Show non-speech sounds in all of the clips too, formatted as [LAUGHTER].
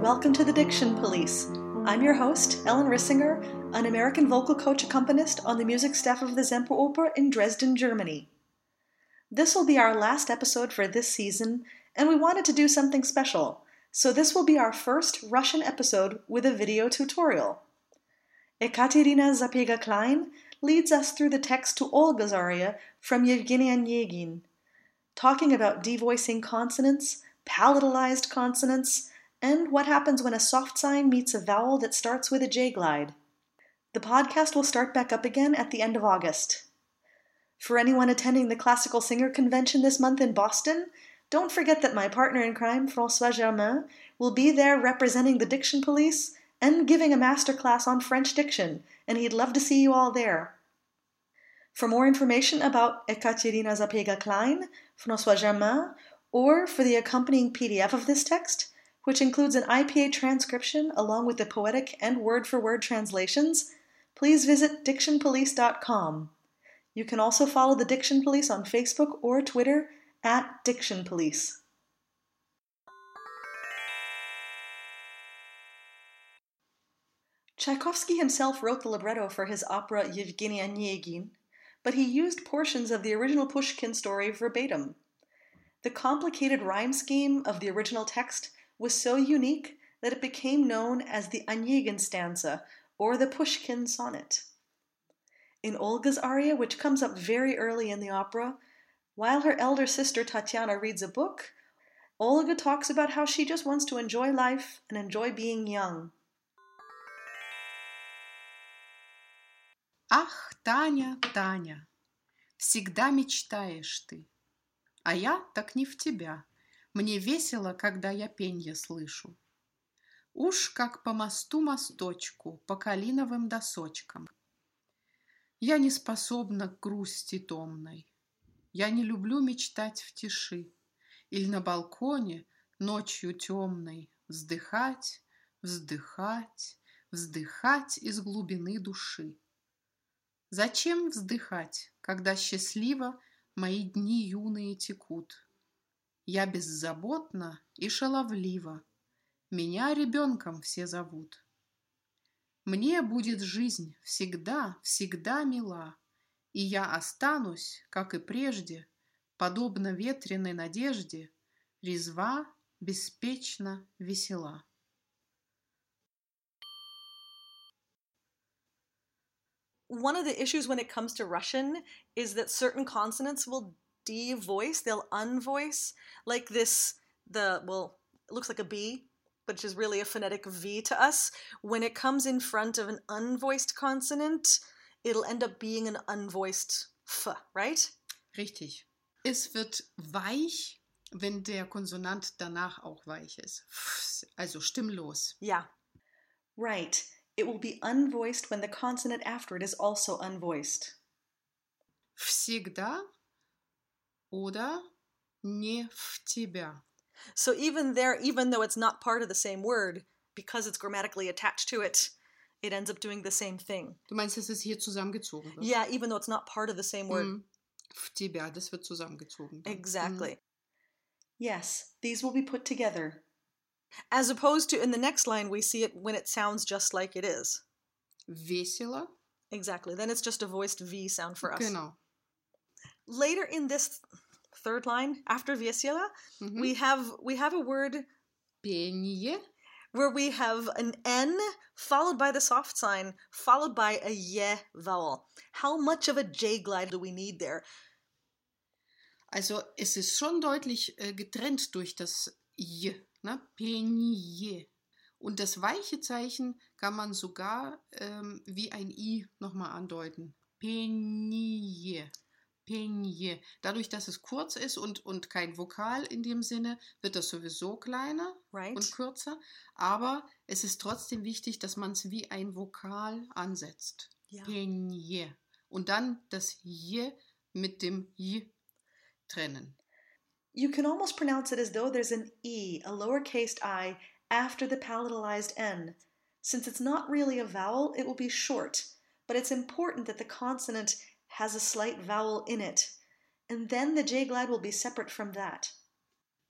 welcome to the Diction Police. I'm your host, Ellen Rissinger, an American vocal coach accompanist on the music staff of the Semperoper in Dresden, Germany. This will be our last episode for this season, and we wanted to do something special, so this will be our first Russian episode with a video tutorial. Ekaterina Sapega Klein leads us through the text to Olga's aria from Yevgeny Onegin, talking about devoicing consonants, palatalized consonants, and what happens when a soft sign meets a vowel that starts with a J glide. The podcast will start back up again at the end of August. For anyone attending the Classical Singer Convention this month in Boston, don't forget that my partner in crime, Francois Germain, will be there representing the Diction Police and giving a master class on French diction, and he'd love to see you all there. For more information about Ekaterina Sapega Klein, Francois Germain, or for the accompanying PDF of this text, which includes an IPA transcription along with the poetic and word for word translations, please visit dictionpolice.com. You can also follow the Diction Police on Facebook or Twitter at Diction Police. Tchaikovsky himself wrote the libretto for his opera Yevgeny Onegin, but he used portions of the original Pushkin story verbatim. The complicated rhyme scheme of the original text was so unique that it became known as the Onegin stanza or the Pushkin sonnet. In Olga's aria, which comes up very early in the opera, while her elder sister Tatiana reads a book, Olga talks about how she just wants to enjoy life and enjoy being young. Ах, Таня, Таня, всегда мечтаешь ты, а я так не в тебя. Мне весело, когда я пенье слышу. Уж как по мосту мосточку, по калиновым досочкам. Я не способна к грусти томной. Я не люблю мечтать в тиши Или на балконе ночью темной Вздыхать, вздыхать, вздыхать из глубины души. Зачем вздыхать, когда счастливо Мои дни юные текут? Я беззаботна и шаловлива, Меня ребенком все зовут. Мне будет жизнь всегда, всегда мила, И я останусь, как и прежде, Подобно ветреной надежде, Резва, беспечно, весела. One of the issues when it comes to Russian is that certain consonants will devoice, they'll unvoice, like this, the, well, it looks like a B, which is really a phonetic V to us. When it comes in front of an unvoiced consonant, it'll end up being an unvoiced F, right? Richtig. Es wird weich, wenn der Konsonant danach auch weich ist. Also stimmlos. Yeah. Right. It will be unvoiced when the consonant after it is also unvoiced. Всегда oder не в тебя. So even there, even though it's not part of the same word, because it's grammatically attached to it, it ends up doing the same thing. Du meinst, dass es hier zusammengezogen wird? Yeah, even though it's not part of the same word. Mhm. В тебя, das wird zusammengezogen. dann. Exactly. Yes, these will be put together. As opposed to in the next line, we see it when it sounds just like it is. Mhm. Весело. Exactly. Then it's just a voiced V sound for us. Genau. later in this third line after Viesiela, mm-hmm. we have we have a word Pienie where we have an N followed by the soft sign, followed by a Y vowel. How much of a J glide do we need there? Also es ist schon deutlich äh, getrennt durch das J, ne? Penier. Und das weiche Zeichen kann man sogar ähm, wie ein I nochmal andeuten. Penier. Penie. Dadurch, dass es kurz ist und, und kein Vokal in dem Sinne, wird das sowieso kleiner Right? und kürzer. Aber es ist trotzdem wichtig, dass man es wie ein Vokal ansetzt. Ja. Penie. Und dann das J mit dem J trennen. You can almost pronounce it as though there's an E, a lowercase i, after the palatalized N. Since it's not really a vowel, it will be short, but it's important that the consonant has a slight vowel in it, and then the J glide will be separate from that.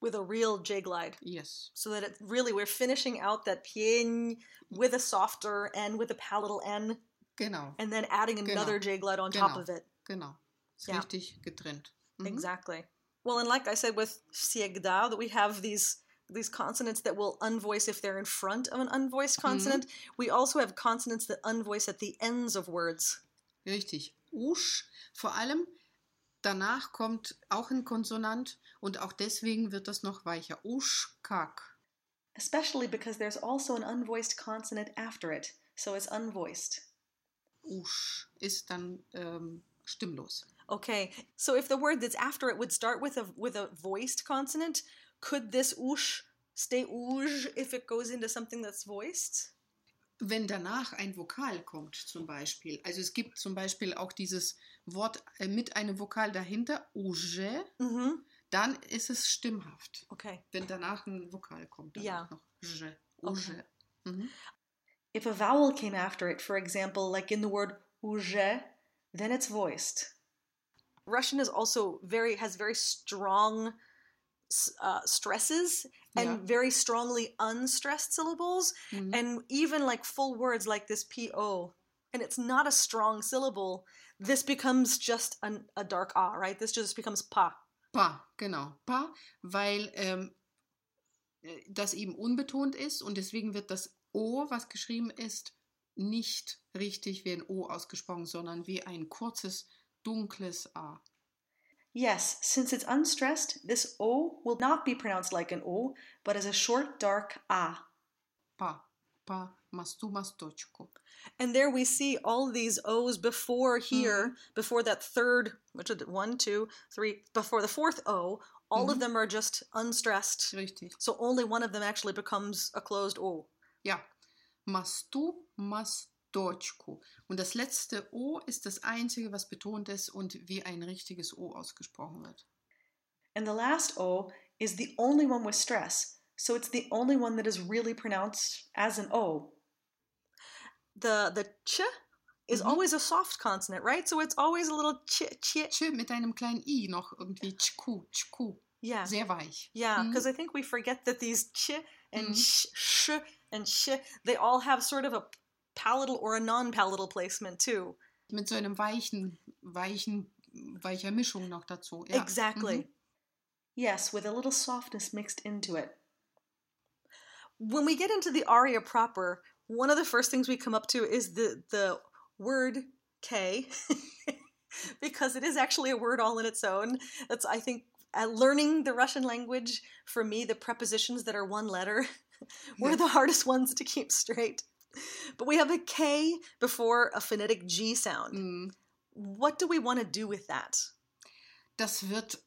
with a real J glide. Yes. So that it really, we're finishing out that pien with a softer N, with a palatal N, Genau. and then adding another Genau. J glide on top of it. Genau. Ist Ja. richtig getrennt. Mhm. Exactly. Well, and like I said with siegda, that we have these these consonants that will unvoice if they're in front of an unvoiced consonant. We also have consonants that unvoice at the ends of words. Richtig. Usch. Vor allem danach kommt auch ein Konsonant und auch deswegen wird das noch weicher. Uschkak. Especially because there's also an unvoiced consonant after it, so it's unvoiced. Usch ist dann ähm, stimmlos. Okay, so if the word that's after it would start with a with a voiced consonant, could this ush stay uj if it goes into something that's voiced? Wenn danach ein Vokal kommt, zum Beispiel, also es gibt zum Beispiel auch dieses Wort äh, mit einem Vokal dahinter, uge, Mm-hmm. dann ist es stimmhaft. Okay. Wenn danach ein Vokal kommt, dann Ja. noch je, uge. Mhm. If a vowel came after it, for example, like in the word uže, then it's voiced. Russian is also very has very strong s- uh, stresses and Yeah. very strongly unstressed syllables, Mhm. and even like full words like this po, and it's not a strong syllable. This becomes just an, a dark ah, right? This just becomes pa. Pa, genau. Pa, weil ähm, äh, das eben unbetont ist und deswegen wird das O, was geschrieben ist, nicht richtig wie ein O ausgesprochen, sondern wie ein kurzes, dunkles A. Yes, since it's unstressed, this o will not be pronounced like an o, but as a short, dark A. Pa, pa, mastu, mastočku. And there we see all these O's before here, mm-hmm. before that third, which is it, one, two, three, before the fourth O, all of mm-hmm. them are just unstressed. Richtig. So only one of them actually becomes a closed O. Ja. Mastu, mastočku. Und das letzte O ist das einzige, was betont ist und wie ein richtiges O ausgesprochen wird. And the last O is the only one with stress, so it's the only one that is really pronounced as an O. The the ch is always a soft consonant, right? So it's always a little ch ch. Tsch mit einem kleinen I noch irgendwie. Tschku, tschku. Yeah. Sehr weich. Yeah, Mhm. because I think we forget that these ch and sh, sh and sh, they all have sort of a palatal or a non-palatal placement too. Mit so einem weichen, weichen, weicher Mischung noch dazu. Ja. Exactly. Mhm. Yes, with a little softness mixed into it. When we get into the aria proper, one of the first things we come up to is the the word K, [LAUGHS] because it is actually a word all in its own. That's I think uh, learning the Russian language for me, the prepositions that are one letter [LAUGHS] were the hardest ones to keep straight. But we have a K before a phonetic G sound. Mhm. What do we want to do with that? Das wird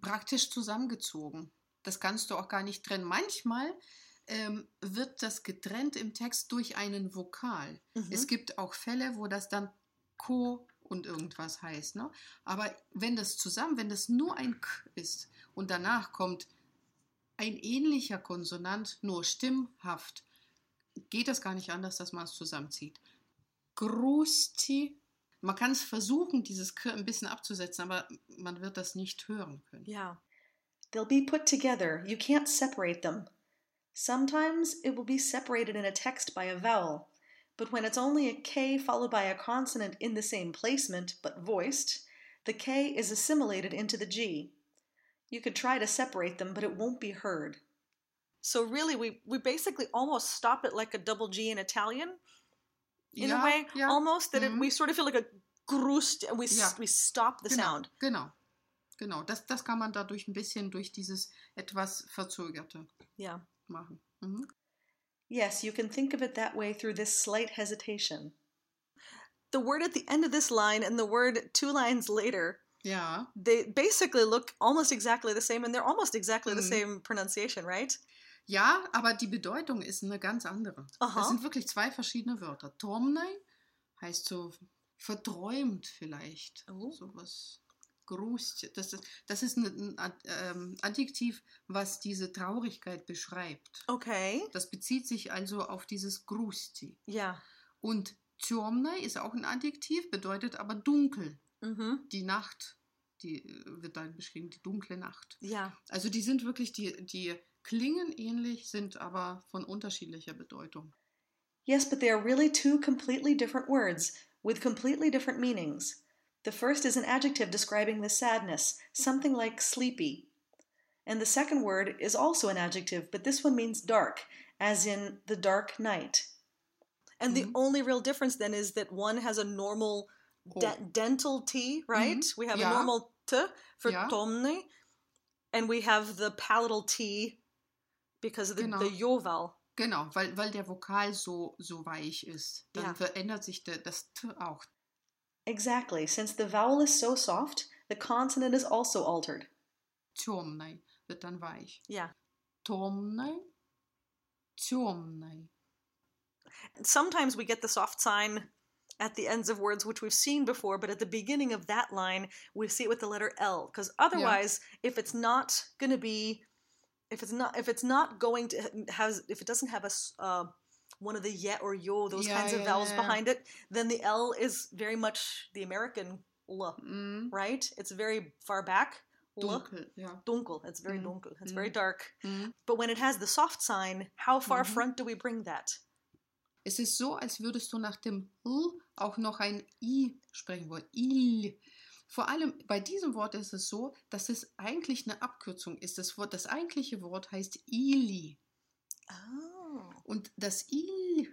praktisch zusammengezogen. Das kannst du auch gar nicht trennen. Manchmal ähm, wird das getrennt im Text durch einen Vokal. Es gibt auch Fälle, wo das dann Ko und irgendwas heißt. Ne? Aber wenn das zusammen, wenn das nur ein K ist und danach kommt ein ähnlicher Konsonant, nur stimmhaft, geht das gar nicht anders, dass man es zusammenzieht. Grusti. Man kann es versuchen, dieses K ein bisschen abzusetzen, aber man wird das nicht hören können. Yeah. They'll be put together. You can't separate them. Sometimes it will be separated in a text by a vowel, but when it's only a K followed by a consonant in the same placement but voiced, the K is assimilated into the G. You could try to separate them, but it won't be heard. So really we, we basically almost stop it like a double G in Italian. In Ja, a way, ja. almost that it, Mhm. we sort of feel like a grust we Ja. we stop the genau, sound. Genau, genau. Das, das kann man dadurch ein bisschen durch dieses etwas Verzögerte Yeah. machen. Mhm. Yes, you can think of it that way through this slight hesitation. The word at the end of this line and the word two lines later, Ja, they basically look almost exactly the same and they're almost exactly the Mhm. same pronunciation, right? Ja, aber die Bedeutung ist eine ganz andere. Aha. Das sind wirklich zwei verschiedene Wörter. Tomnei heißt so verträumt vielleicht. Oh. Sowas. Grust. Das ist, das ist ein, ähm, Adjektiv, was diese Traurigkeit beschreibt. Okay. Das bezieht sich also auf dieses Grusti. Yeah. Und Tjomnei ist auch ein Adjektiv, bedeutet aber dunkel. Mm-hmm. Die Nacht die äh, wird da beschrieben, die dunkle Nacht. Ja. Also die sind wirklich, die, die klingen ähnlich, sind aber von unterschiedlicher Bedeutung. Yes, but they are really two completely different words with completely different meanings. The first is an adjective describing the sadness, something like sleepy. And the second word is also an adjective, but this one means dark, as in the dark night. And the Mhm. only real difference then is that one has a normal de- Oh. dental T, right? Mhm. We have Ja. a normal T for Ja. tomne, and we have the palatal T because of the, Genau. the yo vowel. Genau, weil, weil der Vokal so, so weich ist. Dann Ja. verändert sich der, das T auch. Exactly. Since the vowel is so soft, the consonant is also altered. Темный wird dann weich. Yeah. Темный, темный. Sometimes we get the soft sign at the ends of words, which we've seen before, but at the beginning of that line, we see it with the letter L. Because otherwise, if it's not going to be, if it's not, if it's not going to has, if it doesn't have a uh, one of the yet or yo, those Yeah, kinds of yeah, vowels yeah, yeah. behind it, then the L is very much the American L, Mm, right? It's very far back. Dunkel, ja. Dunkel. It's very Mm, dunkel. It's mm. very dark. Mm. But when it has the soft sign, how far Mhm. front do we bring that? Es ist so, als würdest du nach dem L auch noch ein I sprechen wollen. Il. Vor allem bei diesem Wort ist es so, dass es eigentlich eine Abkürzung ist. Das, Wort, das eigentliche Wort heißt ili. Oh. Und das il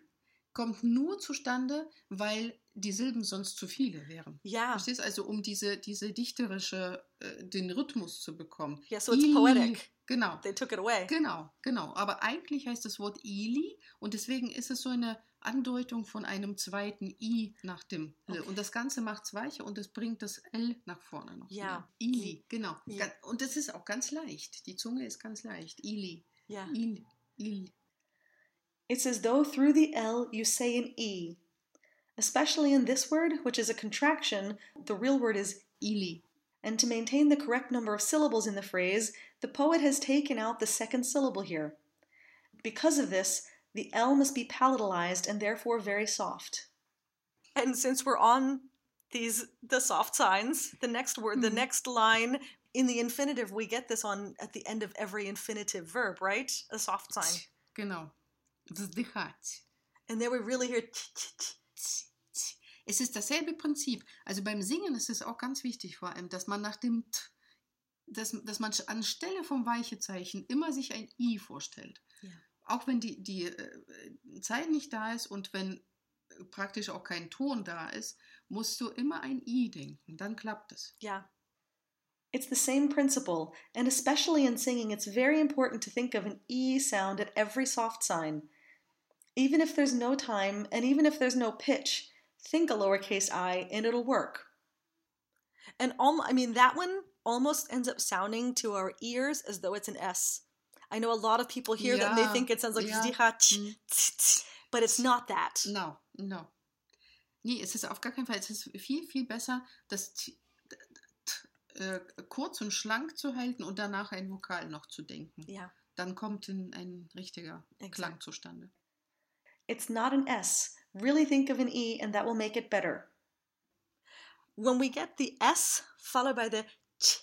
kommt nur zustande, weil die Silben sonst zu viele wären. Yeah. Verstehst? Also um diese, diese dichterische, äh, den Rhythmus zu bekommen. Yeah, so it's poetic. Genau. They took it away. Genau, genau. Aber eigentlich heißt das Wort ili und deswegen ist es so eine Andeutung von einem zweiten i nach dem L. Okay. Und das Ganze macht es weicher und es bringt das L nach vorne noch. Ja. wieder. Ili, genau. Ja. Und das ist auch ganz leicht. Die Zunge ist ganz leicht. Ili, Yeah. il, il. It's as though through the L you say an E. Especially in this word, which is a contraction, the real word is Ili. and to maintain the correct number of syllables in the phrase, the poet has taken out the second syllable here. Because of this, the L must be palatalized and therefore very soft. And since we're on these the soft signs, the next word, the Mhm. next line in the infinitive, we get this on at the end of every infinitive verb, right? A soft sign. Genau. Wzdыхать. And there we really hear Es ist dasselbe Prinzip. Also beim Singen ist es auch ganz wichtig vor allem, dass man nach dem T, dass, dass man anstelle vom Weichezeichen immer sich ein I vorstellt. Ja. Auch wenn die, die äh, Zeit nicht da ist und wenn äh, praktisch auch kein Ton da ist, musst du immer ein I denken. Dann klappt es. Yeah. It's the same principle, and especially in singing, it's very important to think of an E sound at every soft sign. Even if there's no time, and even if there's no pitch, think a lowercase i and it'll work. And al- I mean, that one almost ends up sounding to our ears as though it's an S. I know a lot of people hear that and they think it sounds like yeah. "zdicha ch- Mm. ts- ts," but it's not that. No, no. Nee, es ist auf gar keinen Fall. Es ist viel, viel besser, das T, t, t, äh, kurz und schlank zu halten und danach ein Vokal noch zu denken. Yeah. Dann kommt ein, ein richtiger. Klang zustande. It's not an S. Really think of an E, and that will make it better. When we get the S followed by the ch,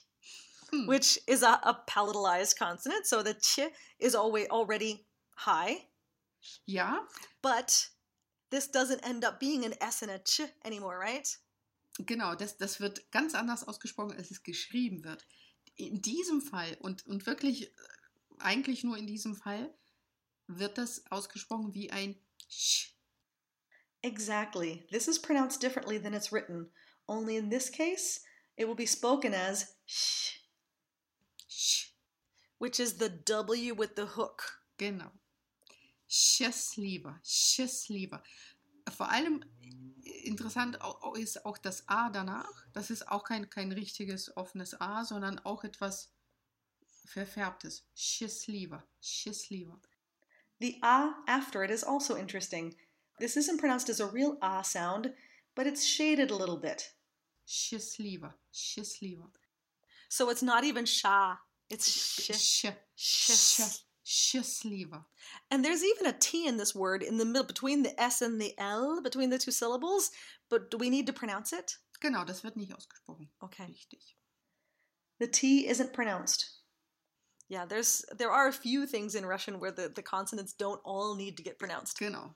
Hm. which is a, a palatalized consonant, so the ch is always already high, Ja, but this doesn't end up being an S and a ch anymore, right? genau, das, das wird ganz anders ausgesprochen, als es geschrieben wird. In diesem Fall und, und wirklich äh, eigentlich nur in diesem Fall wird das ausgesprochen wie ein Sch. Exactly. This is pronounced differently than it's written, only in this case, it will be spoken as sh. Sh. Which is the W with the hook. Genau. Schiss lieber. Vor allem äh, interessant ist auch das A danach. Das ist auch kein, kein richtiges offenes A, sondern auch etwas verfärbtes. Schiss lieber. The A after it is also interesting. This isn't pronounced as a real ah sound, but it's shaded a little bit. Счастливо, счастливо. So it's not even sha, it's sh. Щ, sh. щ, счастливо. And there's even a T in this word in the middle, between the S and the L, between the two syllables, but do we need to pronounce it? Genau, das wird nicht ausgesprochen. Okay. Richtig. The T isn't pronounced. Yeah, there's there are a few things in Russian where the, the consonants don't all need to get pronounced. Genau.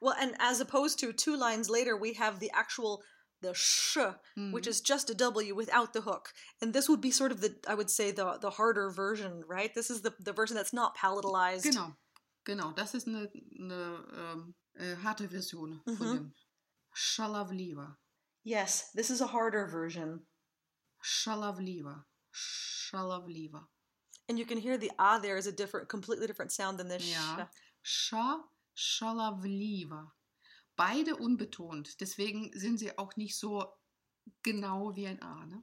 Well, and as opposed to two lines later, we have the actual the sh, mm. which is just a W without the hook. And this would be sort of the I would say the the harder version, right? This is the the version that's not palatalized. Genau, genau. Das ist eine, eine ähm, äh, harte Version mm-hmm. von mhm. dem Shalavliva. Yes, this is a harder version. Shalavliva, shalavliva. And you can hear the ah there is a different, completely different sound than this. Yeah. Sh. Ja. Scha, Schalabliva. Beide unbetont. Deswegen sind sie auch nicht so genau wie ein A. Ne?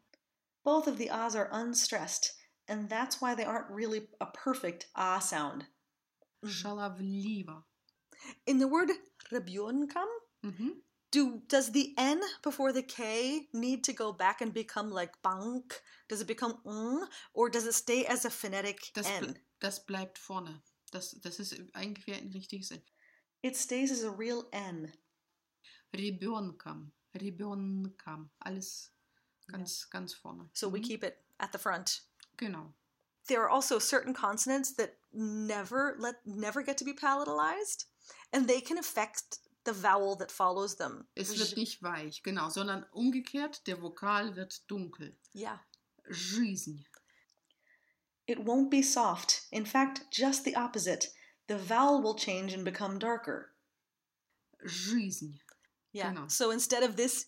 Both of the ahs are unstressed, and that's why they aren't really a perfect ah sound. Schalabliva. In the word rabionkam, Mhm. do does the n before the k need to go back and become like bank? Does it become ng, or does it stay as a phonetic Das, bl- n? das bleibt vorne. Das, das ist eigentlich ein richtiges N. It stays as a real n. Ребенком. Ребенком. Alles ganz, ganz vorne. So we Mhm. keep it at the front. Genau. There are also certain consonants that never let never get to be palatalized, and they can affect the vowel that follows them. Es wird nicht weich, genau, sondern umgekehrt, der Vokal wird dunkel. Yeah. Жизнь. It won't be soft. In fact, just the opposite. The vowel will change and become darker. Жизнь. Yeah. Genau. So instead of this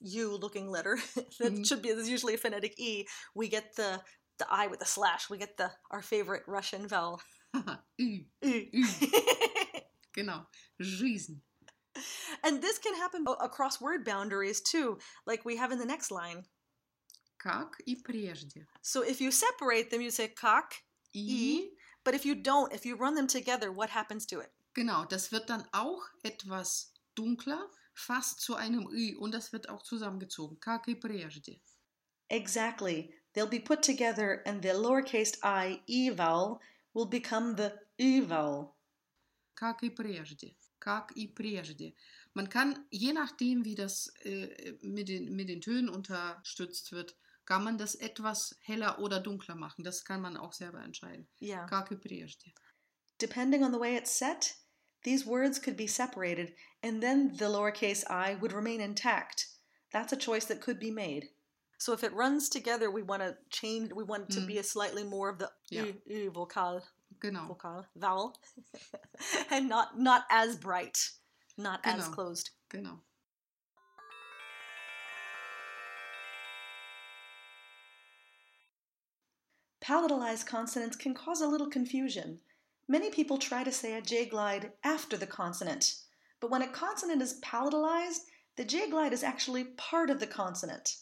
U looking letter [LAUGHS] that Mhm. should be this is usually a phonetic E, we get the the I with the slash. We get the our favorite Russian vowel. [LAUGHS] [LAUGHS] Ü. Ü. Genau. Жизнь. and this can happen a- across word boundaries too, like we have in the next line. Как и прежде. So if you separate them, you say kak, I. i, but if you don't, if you run them together, what happens to it? Genau, das wird dann auch etwas dunkler, fast zu einem Ü und das wird auch zusammengezogen. Как и прежде. Exactly. They'll be put together and the lowercase i, e vowel, will become the ü vowel. Как и прежде. Как и прежде. Man kann, je nachdem, wie das äh, mit, den, mit den Tönen unterstützt wird, kann man das etwas heller oder dunkler machen. Das kann man auch selber entscheiden. Yeah. Как и прежде. Depending on the way it's set, these words could be separated and then the lowercase i would remain intact. That's a choice that could be made. So if it runs together, we want to change, we want it to be a slightly more of the Yeah. ü, ü vocal, Genau. vocal, vowel, [LAUGHS] and not, not as bright, not as Genau. closed. Genau. Palatalized consonants can cause a little confusion. Many people try to say a J glide after the consonant, but when a consonant is palatalized, the J glide is actually part of the consonant.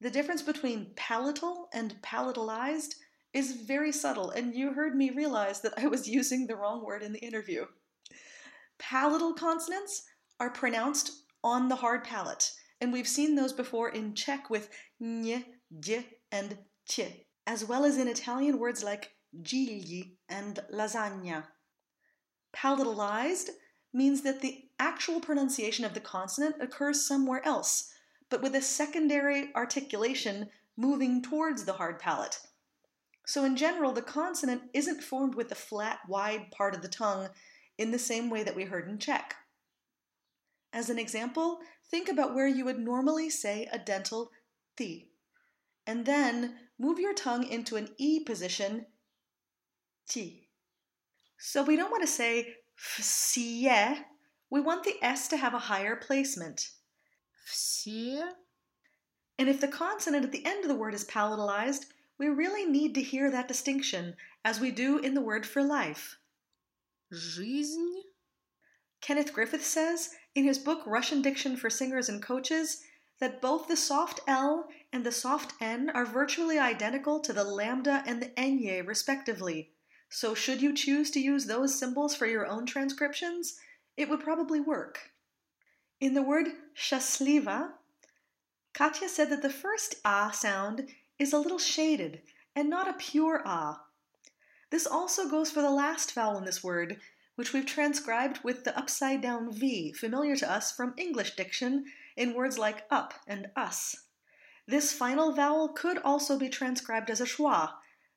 The difference between palatal and palatalized is very subtle, and you heard me realize that I was [LAUGHS] using the wrong word in the interview. Palatal consonants are pronounced on the hard palate, and we've seen those before in Czech with ñ, j, and ch, as well as in Italian words like gigli and lasagna. Palatalized means that the actual pronunciation of the consonant occurs somewhere else, but with a secondary articulation moving towards the hard palate. So, in general, the consonant isn't formed with the flat, wide part of the tongue in the same way that we heard in Czech. As an example, think about where you would normally say a dental th, and then move your tongue into an e position, t. So we don't want to say fsie, we want the s to have a higher placement. Все And if the consonant at the end of the word is palatalized, we really need to hear that distinction, as we do in the word for life. жизнь Kenneth Griffith says in his book Russian Diction for Singers and Coaches that both the soft L and the soft N are virtually identical to the lambda and the enye, respectively. So, should you choose to use those symbols for your own transcriptions, it would probably work. In the word shasliva, Katya said that the first ah sound is a little shaded and not a pure ah. This also goes for the last vowel in this word, which we've transcribed with the upside down V, familiar to us from English diction in words like up and us. This final vowel could also be transcribed as a schwa,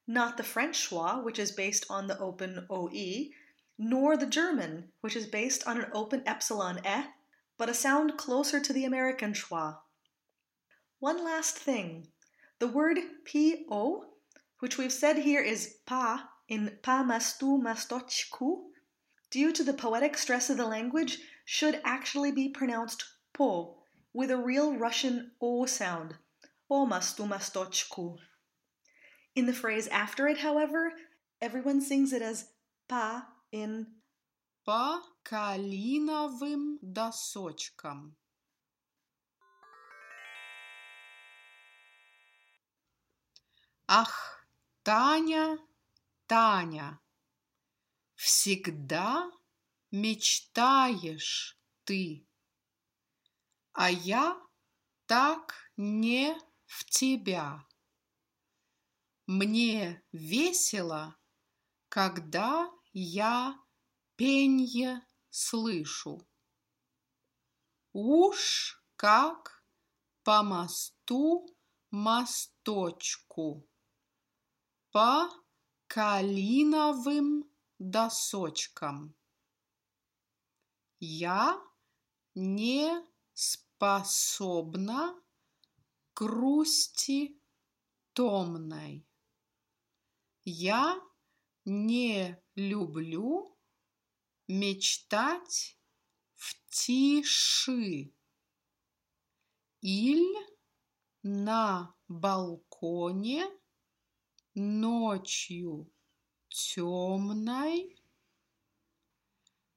not the French schwa, which is based on the open OE, nor the German, which is based on an open epsilon e, but a sound closer to the American schwa. One last thing. The word po, which we've said here is pa in pa mastu mastochku, due to the poetic stress of the language, should actually be pronounced po, with a real Russian o sound, po mastu mastochku. In the phrase after it, however, everyone sings it as pa in По калиновым досочкам. Ах, Таня, Таня, всегда мечтаешь ты, А я так не в тебя. Мне весело, когда я пенье слышу. Уж как по мосту мосточку, по калиновым досочкам. Я не способна грусти томной. Я не люблю мечтать в тиши или на балконе ночью темной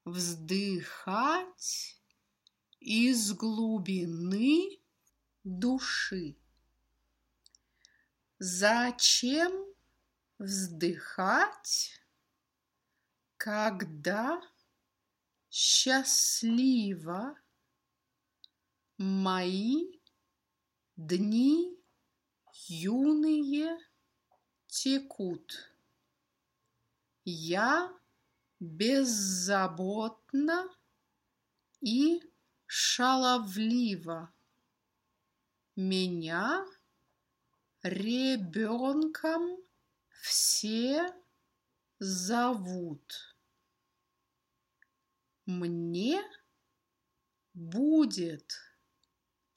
вздыхать из глубины души. Зачем вздыхать, когда счастливо мои дни юные текут. Я беззаботна и шаловлива. Меня ребенком все зовут. Мне будет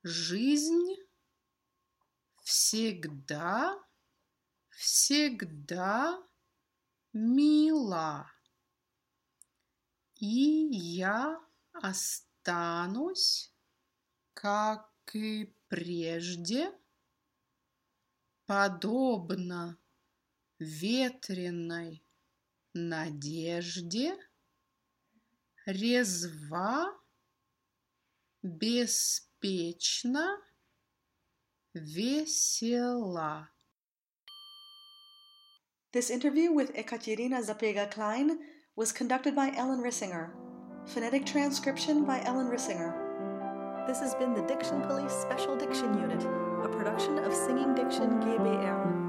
жизнь всегда, всегда мила. И я останусь, как и прежде, подобно ветреной надежде, резва, беспечна, весела. This interview with Ekaterina Zapega Klein was conducted by Ellen Rissinger. Phonetic transcription by Ellen Rissinger. This has been the Diction Police Special Diction Unit, a production of Singing Diction GBR.